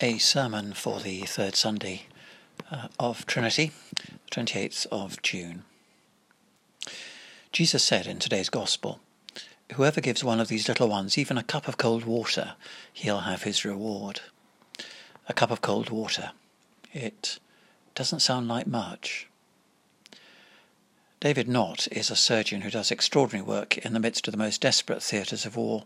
A sermon for the third Sunday uh, of Trinity, 28th of June. Jesus said in today's Gospel, Whoever gives one of these little ones even a cup of cold water, he'll have his reward. A cup of cold water. It doesn't sound like much. David Nott is a surgeon who does extraordinary work in the midst of the most desperate theatres of war.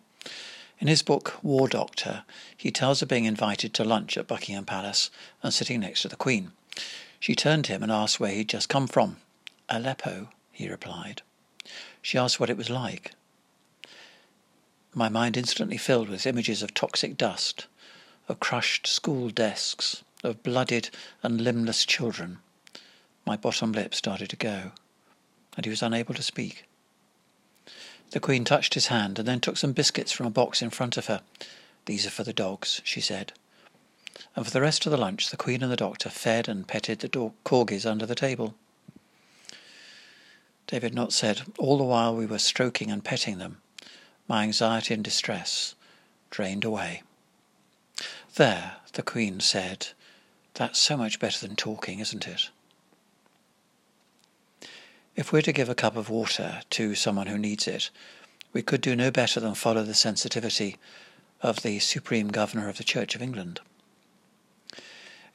In his book War Doctor, he tells of being invited to lunch at Buckingham Palace and sitting next to the Queen. She turned to him and asked where he'd just come from. Aleppo, he replied. She asked what it was like. My mind instantly filled with images of toxic dust, of crushed school desks, of blooded and limbless children. My bottom lip started to go, and he was unable to speak. The Queen touched his hand and then took some biscuits from a box in front of her. These are for the dogs, she said. And for the rest of the lunch, the Queen and the Doctor fed and petted the dog- corgis under the table. David Nott said, All the while we were stroking and petting them, my anxiety and distress drained away. There, the Queen said, That's so much better than talking, isn't it? If we're to give a cup of water to someone who needs it, we could do no better than follow the sensitivity of the Supreme Governor of the Church of England.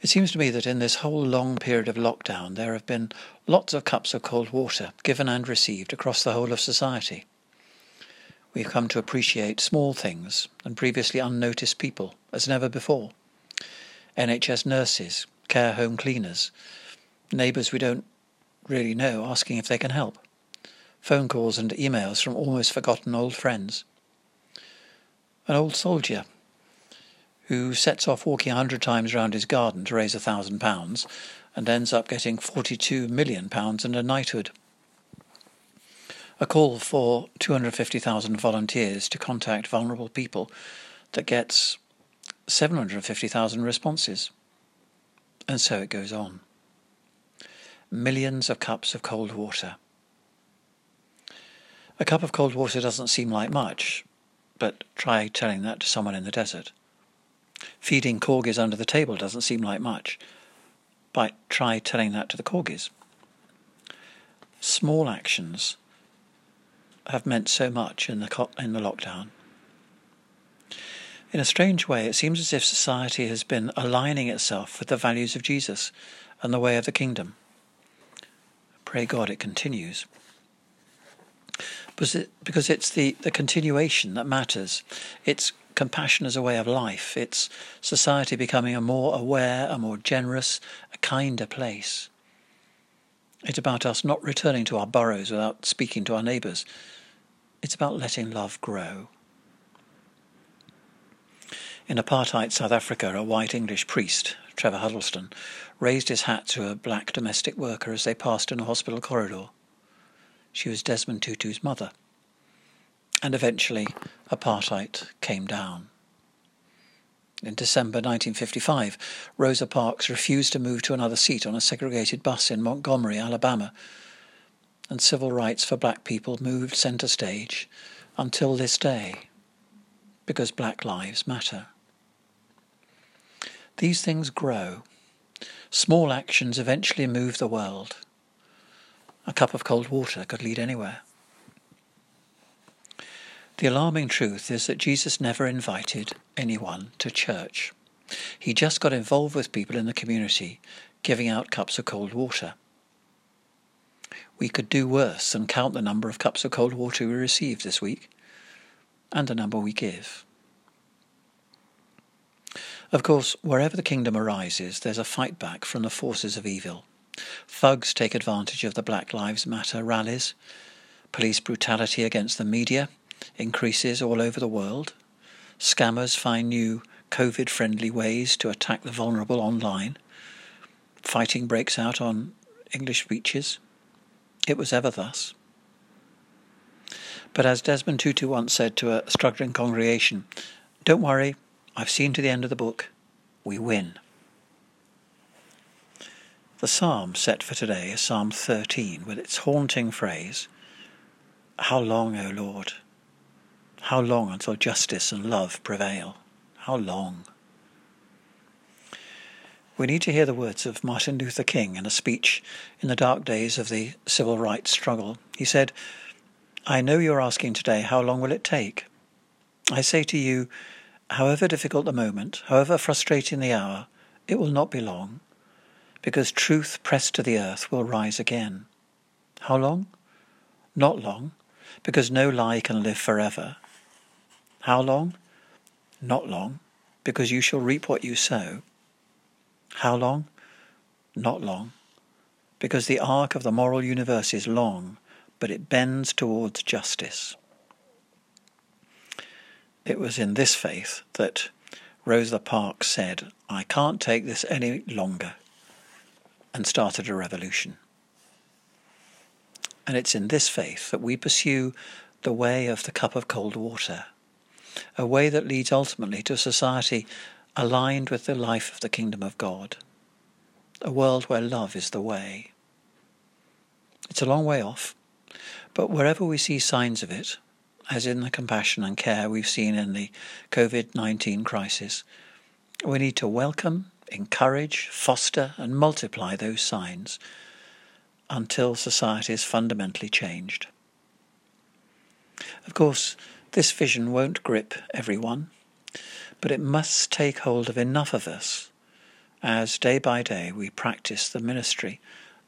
It seems to me that in this whole long period of lockdown there have been lots of cups of cold water given and received across the whole of society. We've come to appreciate small things and previously unnoticed people as never before. NHS nurses, care home cleaners, neighbours we don't really know, asking if they can help. Phone calls and emails from almost forgotten old friends. An old soldier who sets off walking a hundred times round his garden to raise a thousand pounds and ends up getting forty-two million pounds and a knighthood. A call for 250,000 volunteers to contact vulnerable people that gets 750,000 responses. And so it goes on millions of cups of cold water. A cup of cold water doesn't seem like much, but try telling that to someone in the desert. Feeding corgis under the table doesn't seem like much, but try telling that to the corgis. Small actions have meant so much in the, co- in the lockdown. In a strange way, it seems as if society has been aligning itself with the values of Jesus and the way of the kingdom. Pray God it continues. Because it, because it's the, the continuation that matters. It's compassion as a way of life. It's society becoming a more aware, a more generous, a kinder place. It's about us not returning to our burrows without speaking to our neighbours. It's about letting love grow. In apartheid South Africa, a white English priest, Trevor Huddleston, raised his hat to a black domestic worker as they passed in a hospital corridor. She was Desmond Tutu's mother. And eventually, apartheid came down. In December 1955, Rosa Parks refused to move to another seat on a segregated bus in Montgomery, Alabama, and civil rights for black people moved centre stage until this day, because black lives matter. These things grow. Small actions eventually move the world. A cup of cold water could lead anywhere. The alarming truth is that Jesus never invited anyone to church. He just got involved with people in the community, giving out cups of cold water. We could do worse than count the number of cups of cold water we received this week and the number we give. Of course, wherever the kingdom arises, there's a fight back from the forces of evil. Thugs take advantage of the Black Lives Matter rallies. Police brutality against the media increases all over the world. Scammers find new COVID friendly ways to attack the vulnerable online. Fighting breaks out on English beaches. It was ever thus. But as Desmond Tutu once said to a struggling congregation, don't worry, I've seen to the end of the book. We win. The psalm set for today is Psalm 13 with its haunting phrase, How long, O Lord? How long until justice and love prevail? How long? We need to hear the words of Martin Luther King in a speech in the dark days of the civil rights struggle. He said, I know you're asking today, how long will it take? I say to you, however difficult the moment, however frustrating the hour, it will not be long, because truth pressed to the earth will rise again. How long? Not long, because no lie can live forever. How long? Not long, because you shall reap what you sow. How long? Not long, because the arc of the moral universe is long, but it bends towards justice. It was in this faith that Rosa Parks said, I can't take this any longer, and started a revolution. And it's in this faith that we pursue the way of the cup of cold water, a way that leads ultimately to a society aligned with the life of the kingdom of God, a world where love is the way. It's a long way off, but wherever we see signs of it, as in the compassion and care we've seen in the COVID 19 crisis, we need to welcome, encourage, foster, and multiply those signs until society is fundamentally changed. Of course, this vision won't grip everyone, but it must take hold of enough of us as day by day we practice the ministry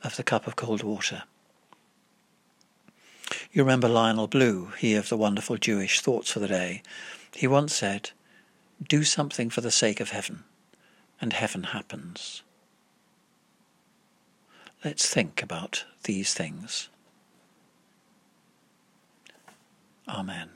of the cup of cold water. You remember Lionel Blue, he of the wonderful Jewish Thoughts for the Day. He once said, Do something for the sake of heaven, and heaven happens. Let's think about these things. Amen.